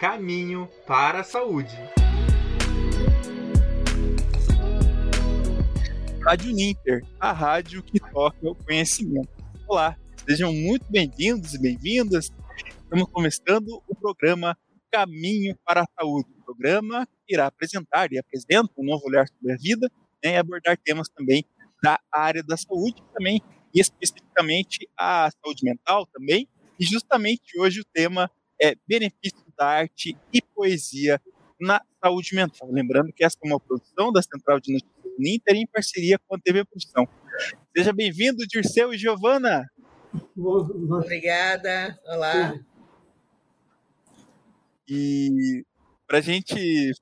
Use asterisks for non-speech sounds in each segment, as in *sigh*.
Caminho para a Saúde. Rádio Ninter, a rádio que toca o conhecimento. Olá, sejam muito bem-vindos e bem-vindas. Estamos começando o programa Caminho para a Saúde, um programa que irá apresentar e apresenta um novo olhar sobre a vida né, e abordar temas também da área da saúde também, e especificamente a saúde mental também. E justamente hoje o tema é benefícios da arte e poesia na saúde mental. Lembrando que essa é uma produção da Central de Notícias Ninter em parceria com a TV Produção. Seja bem-vindo, Dirceu e Giovana. Obrigada. Olá. E para a gente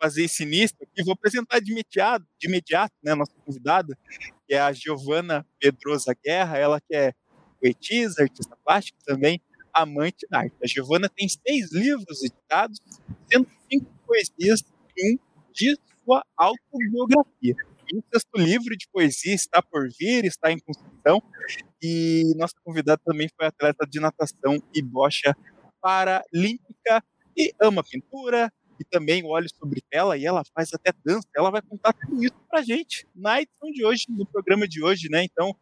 fazer esse início aqui, vou apresentar de imediato, de imediato né, a nossa convidada, que é a Giovana Pedrosa Guerra, ela que é poetisa, artista plástica também, amante da arte. A Giovana tem seis livros editados, 105 poesias e um de sua autobiografia. E o sexto livro de poesia está por vir, está em construção, e nossa convidada também foi atleta de natação e bocha paralímpica e ama pintura, e também olho sobre ela e ela faz até dança. Ela vai contar tudo isso pra gente na edição de hoje, no programa de hoje, né? Então,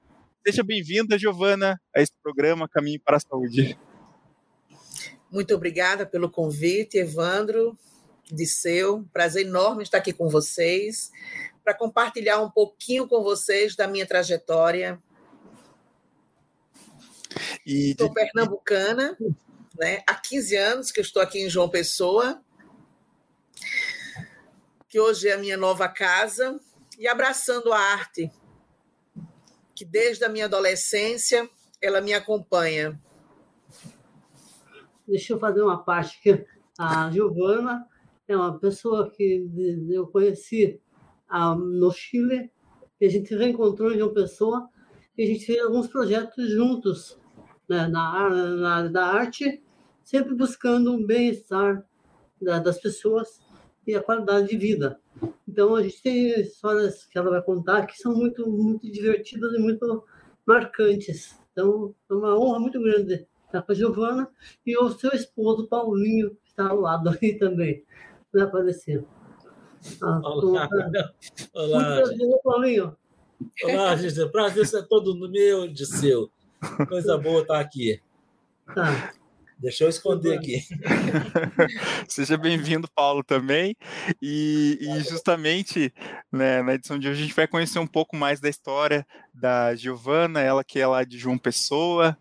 seja bem-vinda, Giovana, a esse programa Caminho para a Saúde. Muito obrigada pelo convite, Evandro, Disseu. Prazer enorme estar aqui com vocês para compartilhar um pouquinho com vocês da minha trajetória. E Sou pernambucana, né? há 15 anos que eu estou aqui em João Pessoa, que hoje é a minha nova casa, e abraçando a arte, que desde a minha adolescência ela me acompanha. Deixa eu fazer uma parte a Giovana é uma pessoa que eu conheci no Chile, que a gente reencontrou em uma pessoa e a gente fez alguns projetos juntos né, na, na, na arte, sempre buscando o bem-estar da, das pessoas e a qualidade de vida. Então, a gente tem histórias que ela vai contar que são muito, muito divertidas e muito marcantes. Então, é uma honra muito grande estar com a Giovana e o seu esposo, Paulinho, que está ao lado *laughs* aí também, vai aparecer. Ah, Olá, *laughs* Olá, prazer, Paulinho. Olá, gente. Prazer ser todo meu de seu. Coisa boa estar aqui. Tá. Deixa eu esconder aqui. *laughs* Seja bem-vindo, Paulo, também. E, e justamente né, na edição de hoje a gente vai conhecer um pouco mais da história da Giovana, ela que é lá de João Pessoa,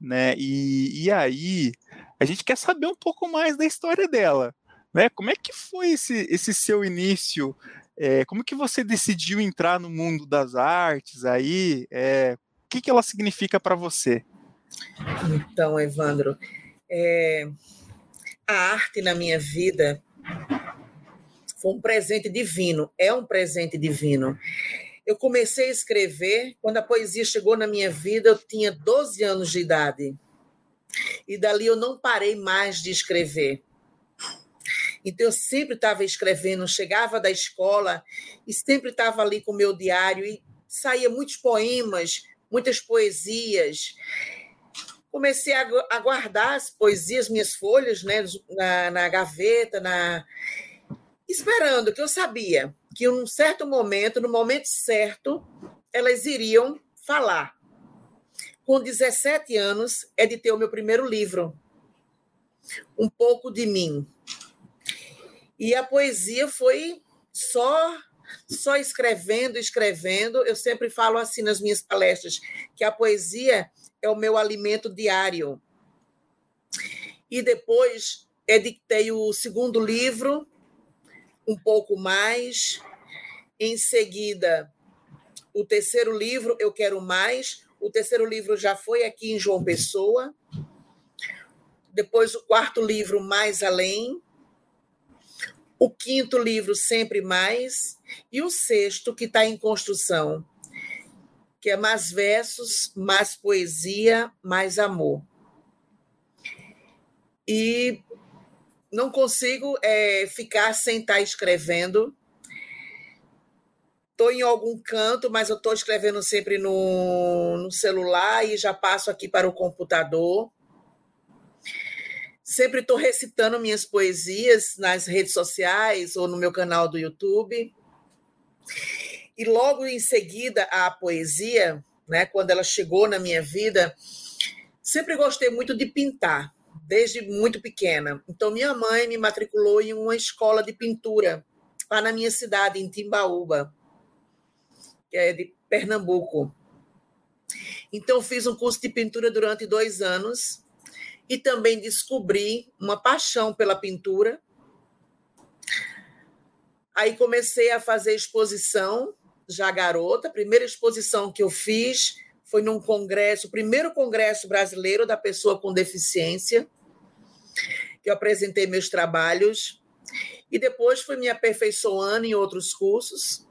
né? E, e aí a gente quer saber um pouco mais da história dela, né? Como é que foi esse, esse seu início? É, como que você decidiu entrar no mundo das artes aí? É, o que, que ela significa para você? Então, Evandro, é, a arte na minha vida foi um presente divino, é um presente divino. Eu comecei a escrever quando a poesia chegou na minha vida, eu tinha 12 anos de idade. E dali eu não parei mais de escrever. Então eu sempre estava escrevendo, chegava da escola e sempre estava ali com o meu diário e saía muitos poemas, muitas poesias comecei a, guardar as poesias, minhas folhas, né, na, na gaveta, na esperando que eu sabia que em um certo momento, no momento certo, elas iriam falar. Com 17 anos, editei o meu primeiro livro, Um pouco de mim. E a poesia foi só só escrevendo, escrevendo. Eu sempre falo assim nas minhas palestras que a poesia é o meu alimento diário. E depois editei o segundo livro, um pouco mais. Em seguida, o terceiro livro, Eu Quero Mais. O terceiro livro já foi aqui em João Pessoa. Depois, o quarto livro, Mais Além. O quinto livro, Sempre Mais. E o sexto, que está em construção, que é mais versos, mais poesia, mais amor. E não consigo é, ficar sem estar escrevendo. Estou em algum canto, mas eu estou escrevendo sempre no, no celular e já passo aqui para o computador. Sempre estou recitando minhas poesias nas redes sociais ou no meu canal do YouTube. E logo em seguida a poesia, né, quando ela chegou na minha vida, sempre gostei muito de pintar, desde muito pequena. Então minha mãe me matriculou em uma escola de pintura lá na minha cidade, em Timbaúba, que é de Pernambuco. Então fiz um curso de pintura durante dois anos e também descobri uma paixão pela pintura. Aí comecei a fazer exposição, já garota. A primeira exposição que eu fiz foi num congresso, o primeiro congresso brasileiro da pessoa com deficiência, que eu apresentei meus trabalhos. E depois fui me aperfeiçoando em outros cursos.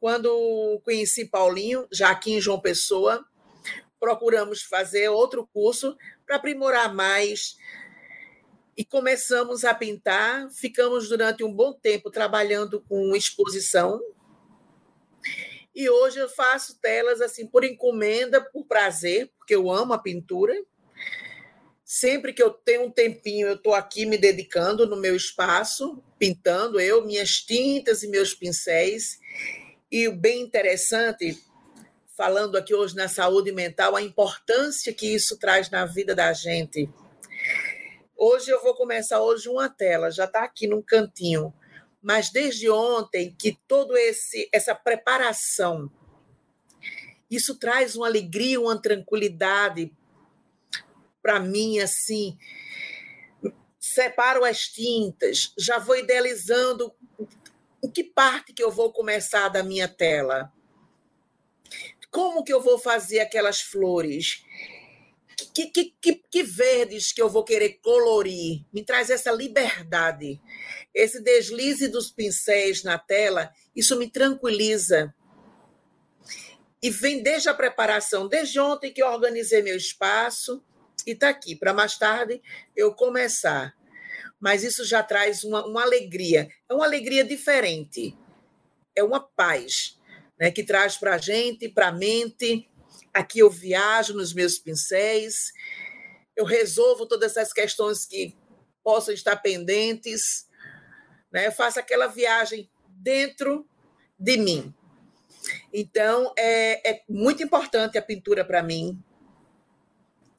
Quando conheci Paulinho, já aqui em João Pessoa, procuramos fazer outro curso para aprimorar mais. E começamos a pintar, ficamos durante um bom tempo trabalhando com exposição. E hoje eu faço telas assim por encomenda, por prazer, porque eu amo a pintura. Sempre que eu tenho um tempinho, eu estou aqui me dedicando no meu espaço, pintando eu, minhas tintas e meus pincéis. E o bem interessante, falando aqui hoje na saúde mental, a importância que isso traz na vida da gente. Hoje eu vou começar hoje uma tela, já está aqui num cantinho, mas desde ontem que todo esse essa preparação isso traz uma alegria, uma tranquilidade para mim assim. Separo as tintas, já vou idealizando que parte que eu vou começar da minha tela como que eu vou fazer aquelas flores? Que, que, que, que, verdes que eu vou querer colorir? Me traz essa liberdade. Esse deslize dos pincéis na tela, isso me tranquiliza. E vem desde a preparação, desde ontem que eu organizei meu espaço, e está aqui, para mais tarde eu começar. Mas isso já traz uma, uma alegria. É uma alegria diferente. É uma paz né, que traz para a gente, para a mente. Aqui eu viajo nos meus pincéis, eu resolvo todas essas questões que possam estar pendentes, né? eu faço aquela viagem dentro de mim. Então, é, é muito importante a pintura para mim.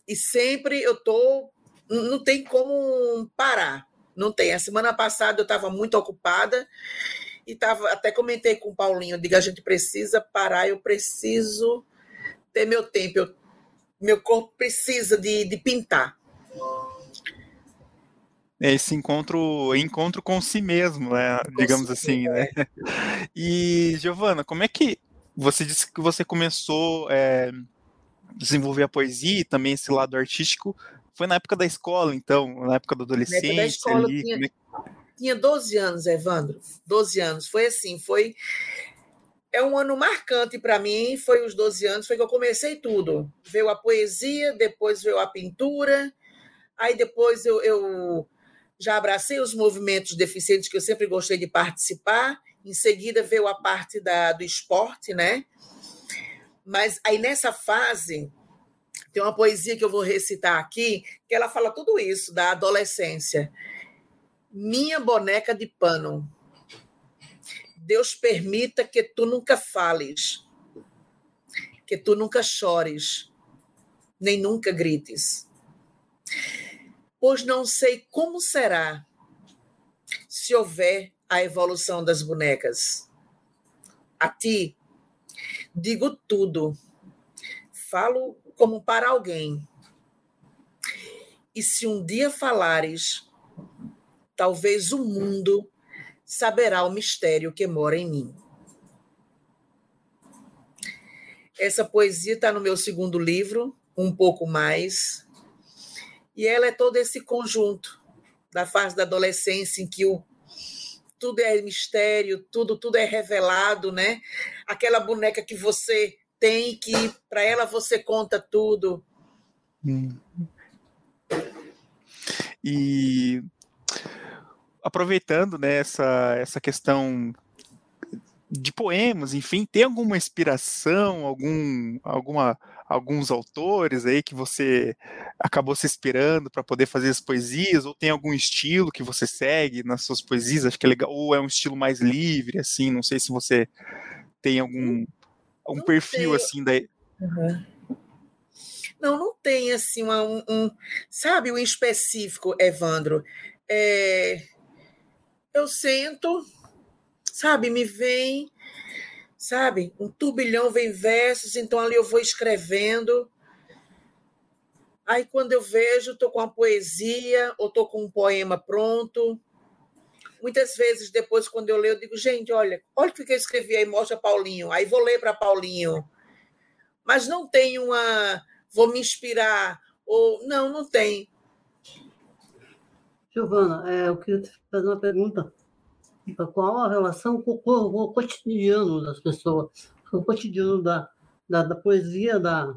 E sempre eu estou. Não tem como parar. Não tem. A semana passada eu estava muito ocupada e tava, até comentei com o Paulinho, diga a gente precisa parar, eu preciso ter meu tempo, eu, meu corpo precisa de, de pintar. É esse encontro, encontro com si mesmo, né? Com digamos si, assim, né? é. né? *laughs* E Giovana, como é que você disse que você começou é, a desenvolver a poesia e também esse lado artístico? Foi na época da escola, então, na época da adolescência? Na época da escola, ali, tinha, é tinha 12 anos, Evandro. 12 anos. Foi assim, foi. É um ano marcante para mim, foi os 12 anos, foi que eu comecei tudo. Veio a poesia, depois veio a pintura, aí depois eu, eu já abracei os movimentos deficientes que eu sempre gostei de participar. Em seguida veio a parte da, do esporte, né? Mas aí nessa fase, tem uma poesia que eu vou recitar aqui, que ela fala tudo isso, da adolescência. Minha boneca de pano. Deus permita que tu nunca fales, que tu nunca chores, nem nunca grites. Pois não sei como será se houver a evolução das bonecas. A ti digo tudo, falo como para alguém. E se um dia falares, talvez o mundo saberá o mistério que mora em mim. Essa poesia está no meu segundo livro, Um Pouco Mais, e ela é todo esse conjunto da fase da adolescência em que o, tudo é mistério, tudo tudo é revelado, né? Aquela boneca que você tem que para ela você conta tudo. Hum. E aproveitando né, essa, essa questão de poemas, enfim, tem alguma inspiração, algum, alguma, alguns autores aí que você acabou se inspirando para poder fazer as poesias, ou tem algum estilo que você segue nas suas poesias? Acho que é legal, ou é um estilo mais livre, assim, não sei se você tem algum, algum perfil assim daí. Uhum. Não, não tem assim uma, um, um, sabe, o um específico, Evandro. É, eu sento, sabe, me vem, sabe, um turbilhão vem versos, então ali eu vou escrevendo. Aí quando eu vejo, estou com uma poesia ou estou com um poema pronto. Muitas vezes depois, quando eu leio, eu digo, gente, olha, olha o que eu escrevi aí, mostra Paulinho. Aí vou ler para Paulinho. Mas não tem uma vou me inspirar, ou não, não tem. Giovana, é, eu queria te fazer uma pergunta. Qual a relação com o, com o cotidiano das pessoas, com o cotidiano da, da, da poesia, da,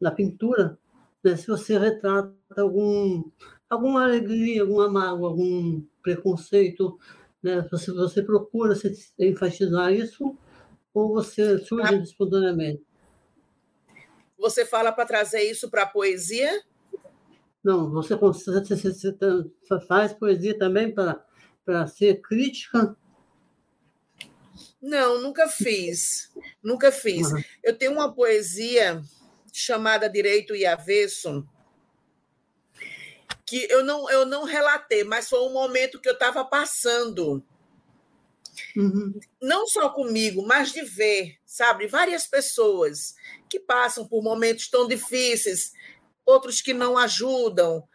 da pintura, né? se você retrata algum, alguma alegria, alguma mágoa, algum preconceito, né? você, você procura se enfatizar isso ou você surge ah. espontaneamente? Você fala para trazer isso para a poesia? Não, você, você, faz poesia também para ser crítica? Não, nunca fiz. Nunca fiz. Uhum. Eu tenho uma poesia chamada Direito e Avesso, que eu não, eu não relatei, mas foi um momento que eu estava passando. Uhum. Não só comigo, mas de ver, sabe, várias pessoas que passam por momentos tão difíceis, outros que não ajudam,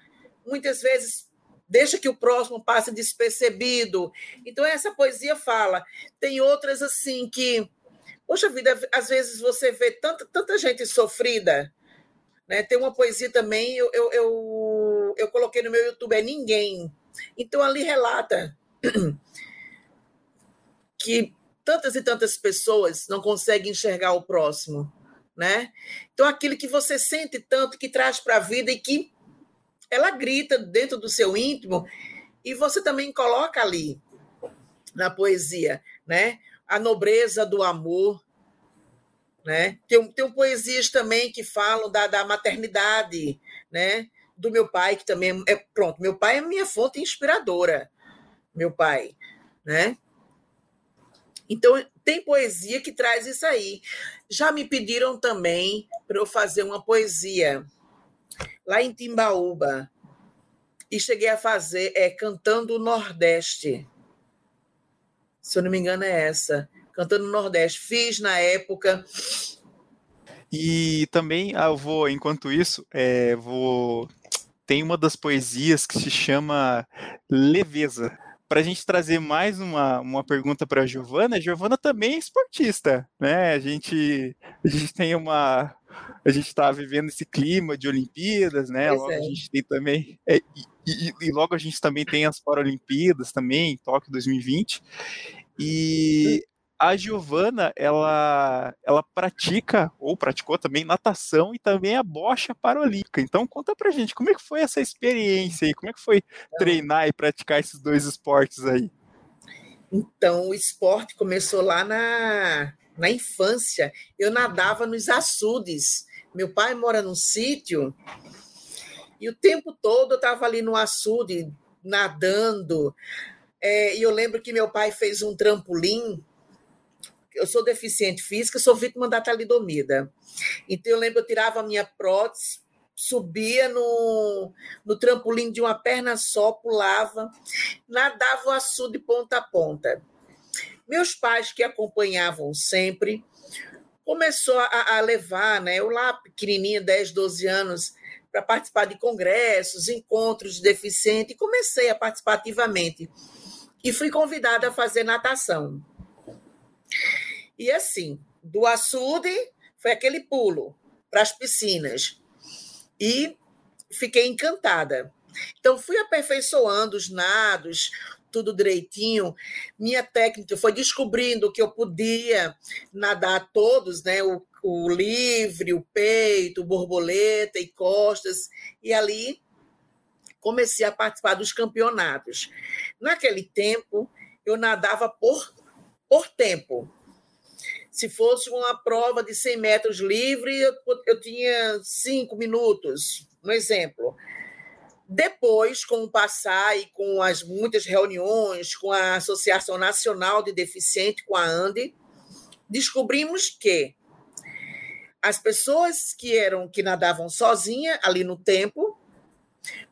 muitas vezes deixa que o próximo passe despercebido. Então essa poesia fala. Tem outras assim que, poxa vida, às vezes você vê tanta, tanta gente sofrida. Né? Tem uma poesia também, eu, eu, eu, eu coloquei no meu YouTube, é Ninguém. Então ali relata *clears throat* que tantas e tantas pessoas não conseguem enxergar o próximo né? Então aquilo que você sente tanto que traz para a vida e que ela grita dentro do seu íntimo e você também coloca ali na poesia, né? A nobreza do amor, né? Tem, tem poesias também que falam da, da maternidade, né? Do meu pai que também é pronto. Meu pai é minha fonte inspiradora, meu pai, né? Então, tem poesia que traz isso aí. Já me pediram também para eu fazer uma poesia lá em Timbaúba. E cheguei a fazer é Cantando o Nordeste. Se eu não me engano, é essa. Cantando o Nordeste. Fiz na época. E também ah, eu vou, enquanto isso, é, vou. Tem uma das poesias que se chama Leveza para a gente trazer mais uma, uma pergunta para a Giovana, a Giovana também é esportista, né? A gente, a gente tem uma. A gente está vivendo esse clima de Olimpíadas, né? Pois logo é. a gente tem também. É, e, e, e, logo a gente também tem as Paralimpíadas também, em Tóquio 2020. E a Giovana, ela, ela pratica, ou praticou também, natação e também a bocha paralímpica. Então, conta pra gente, como é que foi essa experiência aí? Como é que foi treinar e praticar esses dois esportes aí? Então, o esporte começou lá na, na infância. Eu nadava nos açudes. Meu pai mora num sítio e o tempo todo eu estava ali no açude, nadando. É, e eu lembro que meu pai fez um trampolim eu sou deficiente física, sou vítima da talidomida. Então, eu lembro, eu tirava a minha prótese, subia no, no trampolim de uma perna só, pulava, nadava o açude de ponta a ponta. Meus pais, que acompanhavam sempre, começou a, a levar, né, eu lá pequenininha, 10, 12 anos, para participar de congressos, encontros de deficiente, e comecei a participar ativamente. E fui convidada a fazer natação. E assim, do açude foi aquele pulo para as piscinas. E fiquei encantada. Então, fui aperfeiçoando os nados, tudo direitinho. Minha técnica foi descobrindo que eu podia nadar todos, né? O, o livre, o peito, borboleta e costas. E ali comecei a participar dos campeonatos. Naquele tempo, eu nadava por, por tempo. Se fosse uma prova de 100 metros livre, eu, eu tinha cinco minutos, um exemplo. Depois, com o passar e com as muitas reuniões com a Associação Nacional de Deficiente, com a ANDE, descobrimos que as pessoas que eram que nadavam sozinha ali no tempo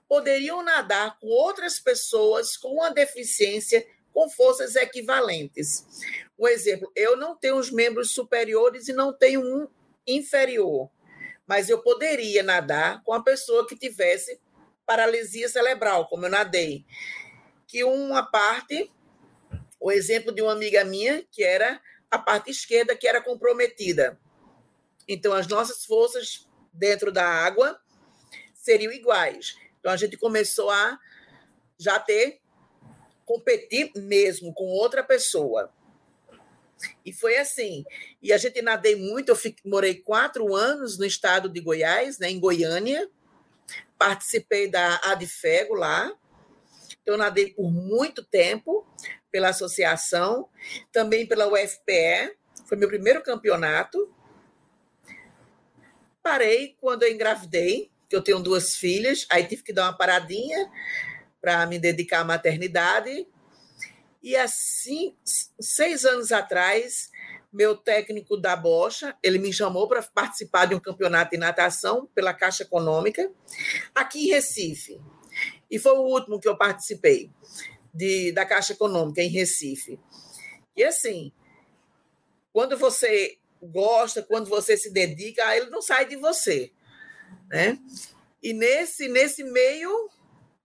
poderiam nadar com outras pessoas com uma deficiência com forças equivalentes. Um exemplo, eu não tenho os membros superiores e não tenho um inferior, mas eu poderia nadar com a pessoa que tivesse paralisia cerebral, como eu nadei. Que uma parte, o exemplo de uma amiga minha, que era a parte esquerda, que era comprometida. Então, as nossas forças dentro da água seriam iguais. Então, a gente começou a já ter, competir mesmo com outra pessoa. E foi assim. E a gente nadei muito. Eu fiquei, morei quatro anos no estado de Goiás, né, em Goiânia. Participei da Adfego lá. Eu nadei por muito tempo pela associação, também pela UFPE. Foi meu primeiro campeonato. Parei quando eu engravidei, que eu tenho duas filhas, aí tive que dar uma paradinha para me dedicar à maternidade. E assim, seis anos atrás, meu técnico da Bocha, ele me chamou para participar de um campeonato de natação pela Caixa Econômica, aqui em Recife. E foi o último que eu participei de, da Caixa Econômica em Recife. E assim, quando você gosta, quando você se dedica, ele não sai de você, né? E nesse nesse meio,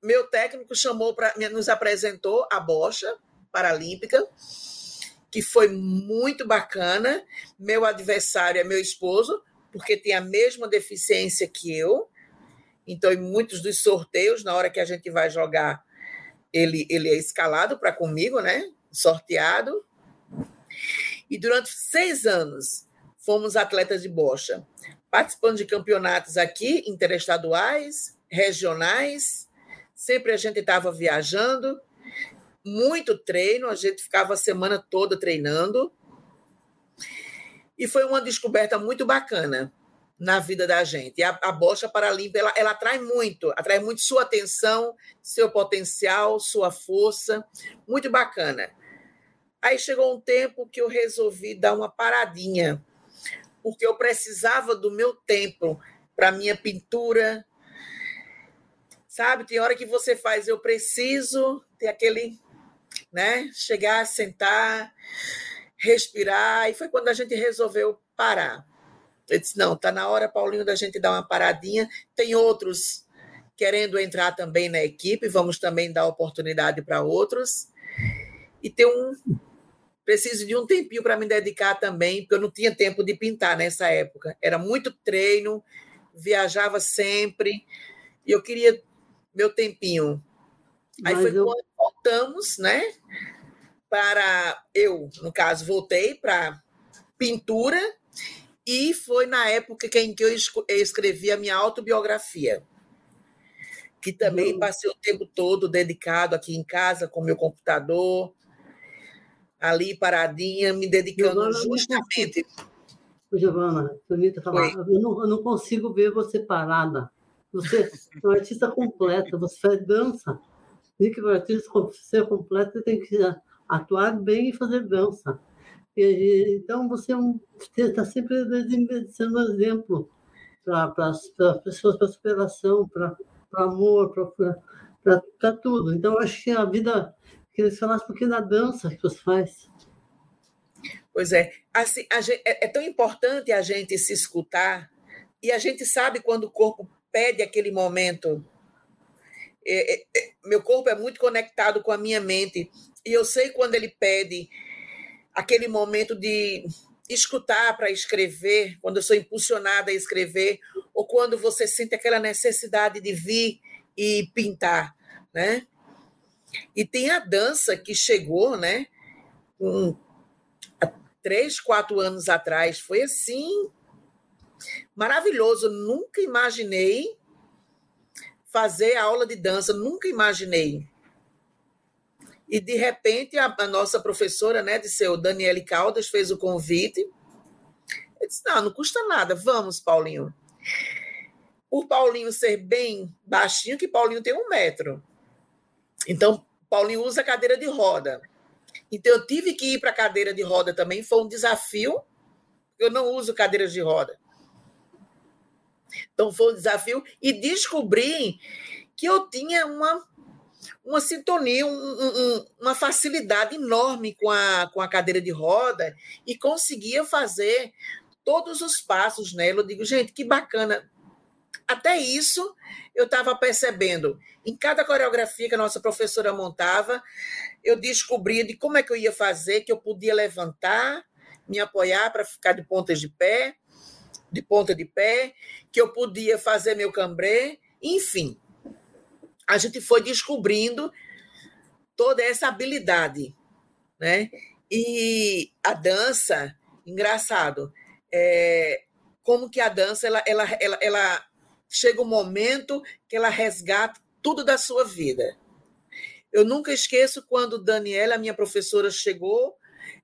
meu técnico chamou para nos apresentou a bocha paralímpica, que foi muito bacana. Meu adversário é meu esposo, porque tem a mesma deficiência que eu. Então, em muitos dos sorteios, na hora que a gente vai jogar, ele, ele é escalado para comigo, né? Sorteado. E durante seis anos fomos atletas de bocha, participando de campeonatos aqui, interestaduais, regionais. Sempre a gente estava viajando, muito treino, a gente ficava a semana toda treinando. E foi uma descoberta muito bacana na vida da gente. E a, a bocha paralímpica, ela, ela atrai muito, atrai muito sua atenção, seu potencial, sua força, muito bacana. Aí chegou um tempo que eu resolvi dar uma paradinha, porque eu precisava do meu tempo para minha pintura. Sabe, tem hora que você faz, eu preciso ter aquele, né, chegar, sentar, respirar, e foi quando a gente resolveu parar. Eu disse: não, está na hora, Paulinho, da gente dar uma paradinha. Tem outros querendo entrar também na equipe, vamos também dar oportunidade para outros. E tem um. Preciso de um tempinho para me dedicar também, porque eu não tinha tempo de pintar nessa época. Era muito treino, viajava sempre, e eu queria meu tempinho. Aí Mas foi eu... quando voltamos, né? Para eu, no caso, voltei para pintura e foi na época em que eu escrevi a minha autobiografia, que também uhum. passei o tempo todo dedicado aqui em casa com meu computador, ali paradinha, me dedicando Giovana, justamente. Giovana, permita falar, eu não, eu não, consigo ver você parada. Você é uma artista completa, você faz dança. E que para artista ser completo tem que atuar bem e fazer dança. Então, você está é um, sempre sendo um exemplo para as pessoas, para superação, para amor, para tudo. Então, eu acho que a vida, que falasse um pouquinho da dança que você faz. Pois é. Assim, gente, é, é tão importante a gente se escutar e a gente sabe quando o corpo pede aquele momento. É, é, é meu corpo é muito conectado com a minha mente e eu sei quando ele pede aquele momento de escutar para escrever, quando eu sou impulsionada a escrever, ou quando você sente aquela necessidade de vir e pintar, né? E tem a dança que chegou, né? Um, três, quatro anos atrás, foi assim maravilhoso. Nunca imaginei fazer aula de dança, nunca imaginei e de repente a, a nossa professora, né, de seu Daniele Caldas, fez o convite Eu disse: não, não custa nada, vamos, Paulinho. Por Paulinho ser bem baixinho, que Paulinho tem um metro. Então, Paulinho usa cadeira de roda. Então, eu tive que ir para a cadeira de roda também, foi um desafio. Eu não uso cadeiras de roda. Então, foi um desafio. E descobri que eu tinha uma, uma sintonia, um, um, uma facilidade enorme com a, com a cadeira de roda e conseguia fazer todos os passos nela. Eu digo, gente, que bacana. Até isso eu estava percebendo. Em cada coreografia que a nossa professora montava, eu descobria de como é que eu ia fazer, que eu podia levantar, me apoiar para ficar de pontas de pé, de ponta de pé, que eu podia fazer meu cambré, enfim. A gente foi descobrindo toda essa habilidade, né? E a dança, engraçado, é, como que a dança ela, ela, ela, ela chega um momento que ela resgata tudo da sua vida. Eu nunca esqueço quando Daniela, minha professora, chegou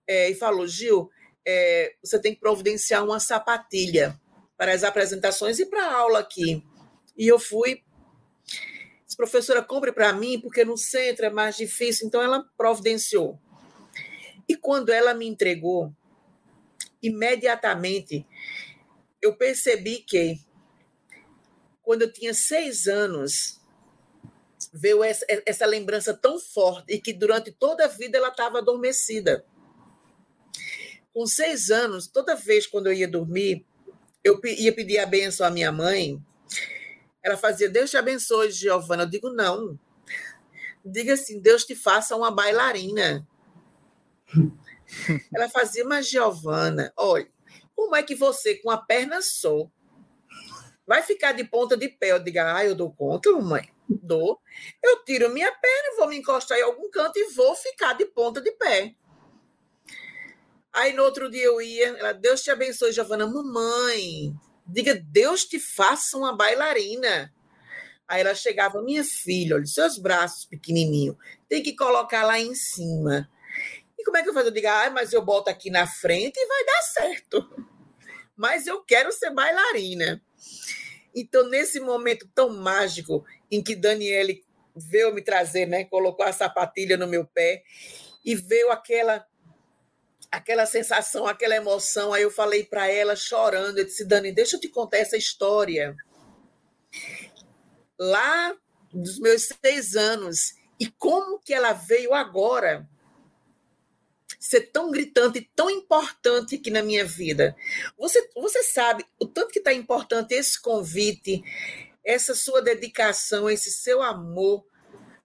é, e falou: Gil, é, você tem que providenciar uma sapatilha para as apresentações e para a aula aqui. E eu fui. Disse, professora, compre para mim, porque no centro é mais difícil. Então, ela providenciou. E quando ela me entregou, imediatamente eu percebi que, quando eu tinha seis anos, veio essa, essa lembrança tão forte e que durante toda a vida ela estava adormecida. Com seis anos, toda vez quando eu ia dormir, eu ia pedir a benção à minha mãe. Ela fazia, Deus te abençoe, Giovana. Eu digo, não. Diga assim, Deus te faça uma bailarina. *laughs* Ela fazia, mas Giovana, olha, como é que você, com a perna só, vai ficar de ponta de pé? Eu digo, ah, eu dou conta, mamãe. Dou. Eu tiro minha perna, vou me encostar em algum canto e vou ficar de ponta de pé. Aí no outro dia eu ia, ela, Deus te abençoe, Giovana. Mamãe, diga, Deus te faça uma bailarina. Aí ela chegava, minha filha, olha, seus braços pequenininhos, tem que colocar lá em cima. E como é que eu faço? Eu digo, ah, mas eu boto aqui na frente e vai dar certo. Mas eu quero ser bailarina. Então, nesse momento tão mágico em que Daniele veio me trazer, né, colocou a sapatilha no meu pé e veio aquela aquela sensação, aquela emoção. Aí eu falei para ela, chorando, eu disse, Dani, deixa eu te contar essa história. Lá dos meus seis anos, e como que ela veio agora ser tão gritante, tão importante aqui na minha vida. Você, você sabe o tanto que está importante esse convite, essa sua dedicação, esse seu amor,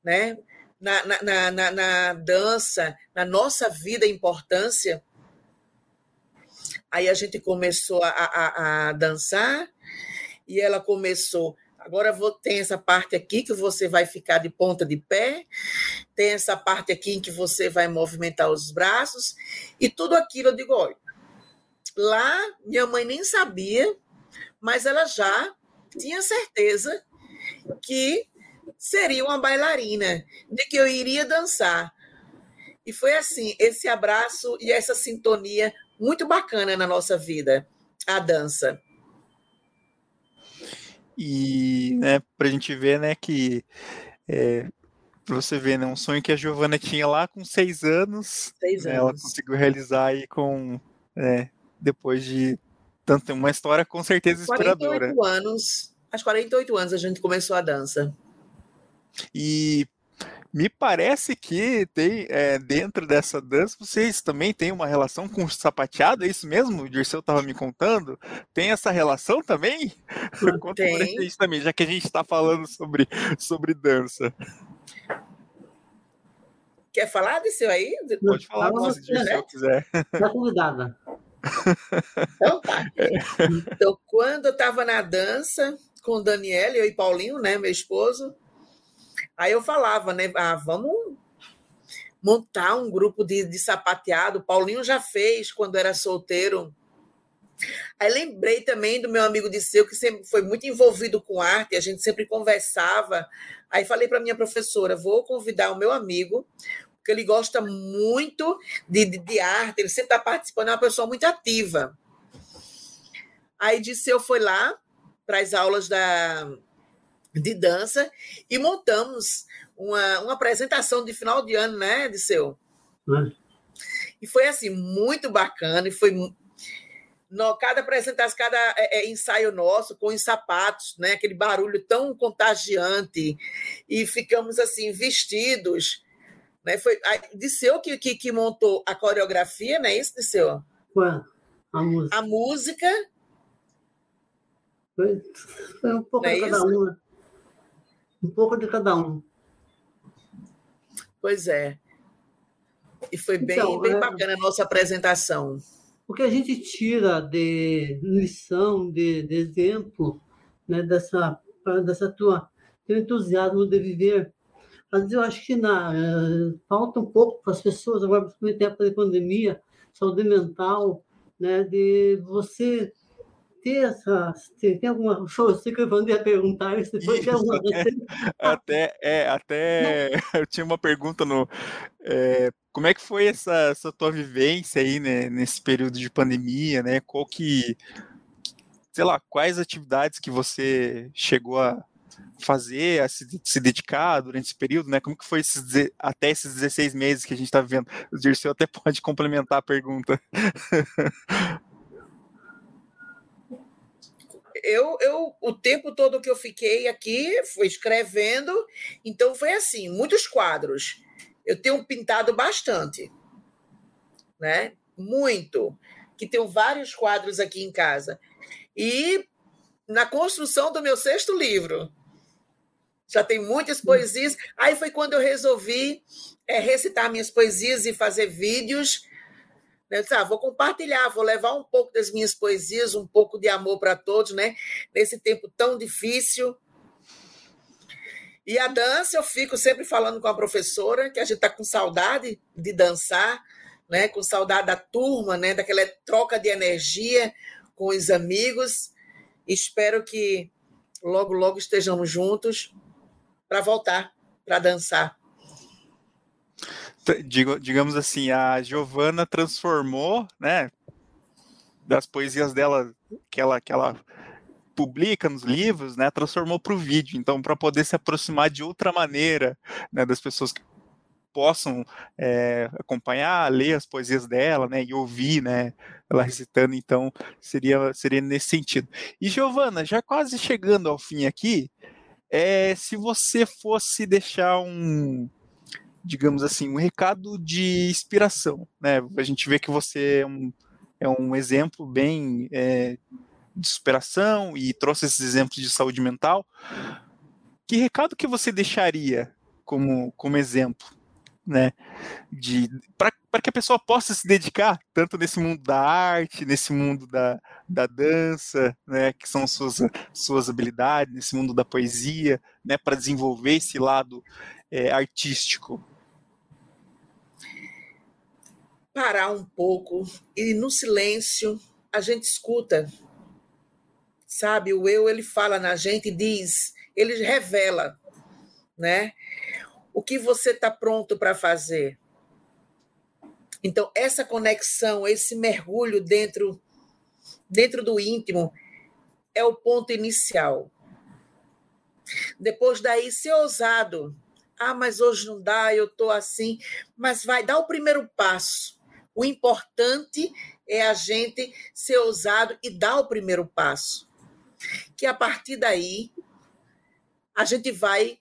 né? Na, na, na, na dança, na nossa vida, importância. Aí a gente começou a, a, a dançar e ela começou. Agora vou, tem essa parte aqui que você vai ficar de ponta de pé, tem essa parte aqui em que você vai movimentar os braços, e tudo aquilo eu digo: olha, lá minha mãe nem sabia, mas ela já tinha certeza que seria uma bailarina, de que eu iria dançar. E foi assim, esse abraço e essa sintonia muito bacana na nossa vida, a dança. E, né, pra gente ver, né, que é, pra você ver, né, um sonho que a Giovana tinha lá com seis anos, seis né, ela conseguiu realizar aí com, é, depois de tanto, uma história com certeza inspiradora. 48 anos, aos 48 anos a gente começou a dança. E me parece que tem é, dentro dessa dança, vocês também têm uma relação com o sapateado, é isso mesmo? O Dirceu estava me contando. Tem essa relação também? *laughs* Conta tem. pra gente também, já que a gente está falando sobre, sobre dança. Quer falar desse aí? Pode falar Fala se o Dirceu quiser. Está convidada. *laughs* Então tá. Então, quando eu estava na dança com o Daniel, eu e Paulinho, né, meu esposo, Aí eu falava, né? Ah, vamos montar um grupo de, de sapateado. O Paulinho já fez quando era solteiro. Aí lembrei também do meu amigo Disseu, que sempre foi muito envolvido com arte, a gente sempre conversava. Aí falei para minha professora: vou convidar o meu amigo, porque ele gosta muito de, de, de arte, ele sempre está participando, é uma pessoa muito ativa. Aí Disseu foi lá para as aulas da, de dança e montamos uma, uma apresentação de final de ano, né, Disseu? É. E foi assim, muito bacana, e foi no, cada apresentação, cada é, é, ensaio nosso com os sapatos, né? Aquele barulho tão contagiante e ficamos assim vestidos, né? Foi a Disseu que, que, que montou a coreografia, não é isso, Disseu? Foi a música. A música. Foi, foi um pouco é cada um. Né? Um pouco de cada um. Pois é. E foi bem, então, bem é... bacana a nossa apresentação. O que a gente tira de lição, de, de exemplo, né, dessa, dessa tua teu entusiasmo de viver. Mas eu acho que na, uh, falta um pouco para as pessoas, agora, principalmente em época de pandemia, saúde mental, né, de você Tem, alguma. Eu sei que perguntar isso alguma... *laughs* até, é, até *laughs* eu tinha uma pergunta no. É, como é que foi essa, essa tua vivência aí, né, nesse período de pandemia, né? Qual que. Sei lá, quais atividades que você chegou a fazer, a se, se dedicar durante esse período, né? Como que foi esses, até esses 16 meses que a gente está vivendo? O Dirceu até *laughs* pode complementar a pergunta. Eu, eu, o tempo todo que eu fiquei aqui, fui escrevendo, então foi assim, muitos quadros. Eu tenho pintado bastante, né? Muito. Que tenho vários quadros aqui em casa. E na construção do meu sexto livro. Já tem muitas poesias. Aí foi quando eu resolvi é, recitar minhas poesias e fazer vídeos? Eu disse, ah, vou compartilhar, vou levar um pouco das minhas poesias, um pouco de amor para todos, né? Nesse tempo tão difícil. E a dança, eu fico sempre falando com a professora que a gente está com saudade de dançar, né? com saudade da turma, né? daquela troca de energia com os amigos. Espero que logo, logo estejamos juntos para voltar para dançar digamos assim, a Giovanna transformou, né, das poesias dela que ela, que ela publica nos livros, né, transformou para o vídeo. Então, para poder se aproximar de outra maneira, né, das pessoas que possam é, acompanhar, ler as poesias dela, né, e ouvir, né, ela recitando. Então, seria seria nesse sentido. E Giovana, já quase chegando ao fim aqui, é, se você fosse deixar um digamos assim, um recado de inspiração, né? A gente vê que você é um, é um exemplo bem é, de superação e trouxe esses exemplos de saúde mental. Que recado que você deixaria como, como exemplo, né? De para que a pessoa possa se dedicar tanto nesse mundo da arte, nesse mundo da, da dança, né? Que são suas suas habilidades, nesse mundo da poesia, né? Para desenvolver esse lado é, artístico parar um pouco e no silêncio a gente escuta. Sabe, o eu ele fala na gente diz, ele revela, né? O que você está pronto para fazer. Então, essa conexão, esse mergulho dentro dentro do íntimo é o ponto inicial. Depois daí, ser ousado. Ah, mas hoje não dá, eu estou assim. Mas vai, dar o primeiro passo o importante é a gente ser ousado e dar o primeiro passo. Que a partir daí a gente vai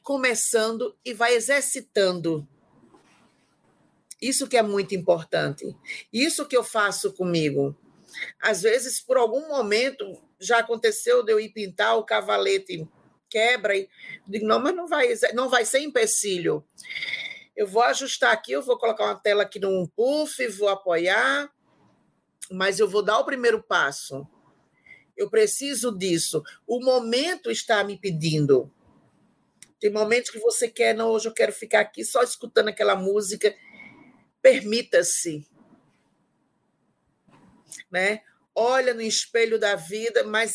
começando e vai exercitando. Isso que é muito importante. Isso que eu faço comigo. Às vezes, por algum momento, já aconteceu de eu ir pintar o cavalete quebra e digo, não, mas não vai, não vai ser empecilho. Eu vou ajustar aqui, eu vou colocar uma tela aqui num puff, vou apoiar, mas eu vou dar o primeiro passo. Eu preciso disso. O momento está me pedindo. Tem momentos que você quer, não, hoje eu quero ficar aqui só escutando aquela música. Permita-se. Né? Olha no espelho da vida, mas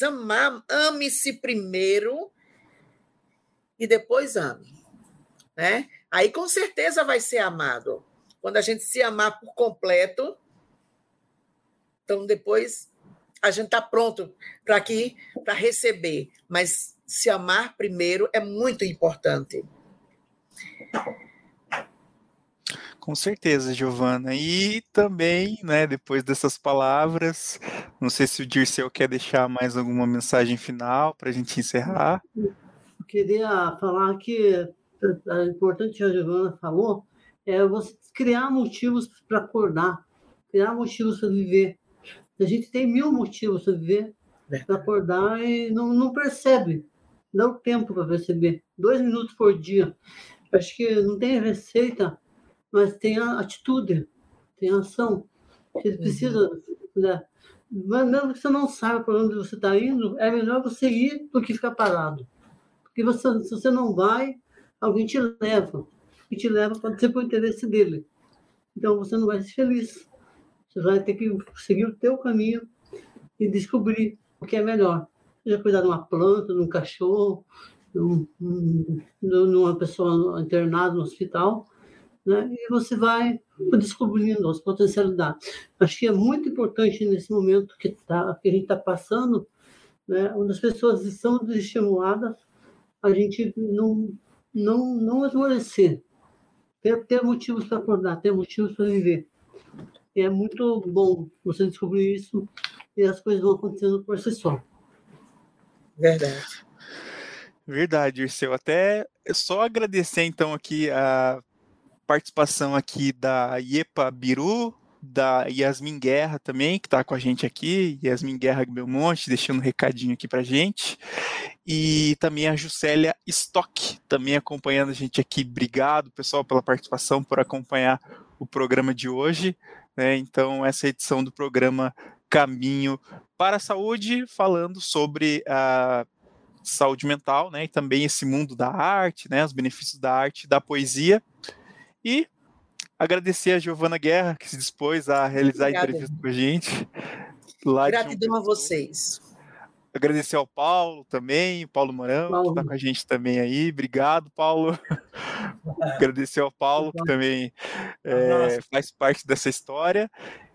ame-se primeiro e depois ame. Né? Aí com certeza vai ser amado. Quando a gente se amar por completo, então depois a gente está pronto para aqui, para receber, mas se amar primeiro é muito importante. Com certeza, Giovana. E também, né, depois dessas palavras, não sei se o Dirceu quer deixar mais alguma mensagem final para a gente encerrar. Eu queria falar que importante que a Giovana falou é você criar motivos para acordar, criar motivos para viver. A gente tem mil motivos para viver, para acordar e não, não percebe. Dá o tempo para perceber. Dois minutos por dia. Acho que não tem receita mas tem a atitude, tem a ação. Você precisa. Né? Mesmo que você não saiba para onde você está indo, é melhor você ir do que ficar parado. Porque você, se você não vai, alguém te leva. E te leva pode ser por interesse dele. Então você não vai ser feliz. Você vai ter que seguir o teu caminho e descobrir o que é melhor. Seja cuidar de uma planta, de um cachorro, de, um, de uma pessoa internada no hospital, né? e você vai descobrindo as potencialidades. Acho que é muito importante nesse momento que, tá, que a gente está passando, né? onde as pessoas estão desestimuladas, a gente não, não, não esmorecer, ter, ter motivos para acordar, ter motivos para viver. E é muito bom você descobrir isso e as coisas vão acontecendo por si só. Verdade. Verdade, Irceu. Até só agradecer então aqui a participação aqui da Iepa Biru, da Yasmin Guerra também, que está com a gente aqui, Yasmin Guerra Belmonte, deixando um recadinho aqui para gente, e também a Juscelia Stock, também acompanhando a gente aqui. Obrigado, pessoal, pela participação, por acompanhar o programa de hoje. Né? Então, essa edição do programa Caminho para a Saúde, falando sobre a saúde mental, né, e também esse mundo da arte, né, os benefícios da arte da poesia. E agradecer a Giovana Guerra, que se dispôs a realizar Obrigada. a entrevista com a gente. Gratidão um... a vocês. Agradecer ao Paulo também, Paulo Morão, Paulo. que está com a gente também aí. Obrigado, Paulo. *laughs* agradecer ao Paulo, que também é, faz parte dessa história.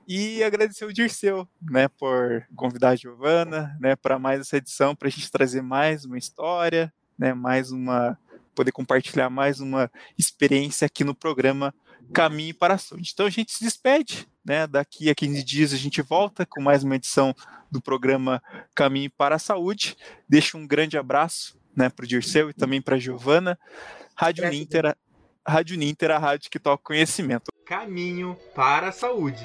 E agradecer o Dirceu, né, por convidar a Giovana, né, para mais essa edição, para a gente trazer mais uma história, né, mais uma poder compartilhar mais uma experiência aqui no programa Caminho para a Saúde. Então a gente se despede, né? Daqui a 15 dias a gente volta com mais uma edição do programa Caminho para a Saúde. Deixo um grande abraço né, para o Dirceu e também para a Giovana. Rádio Ninter, Rádio Ninter, a rádio que toca conhecimento. Caminho para a Saúde.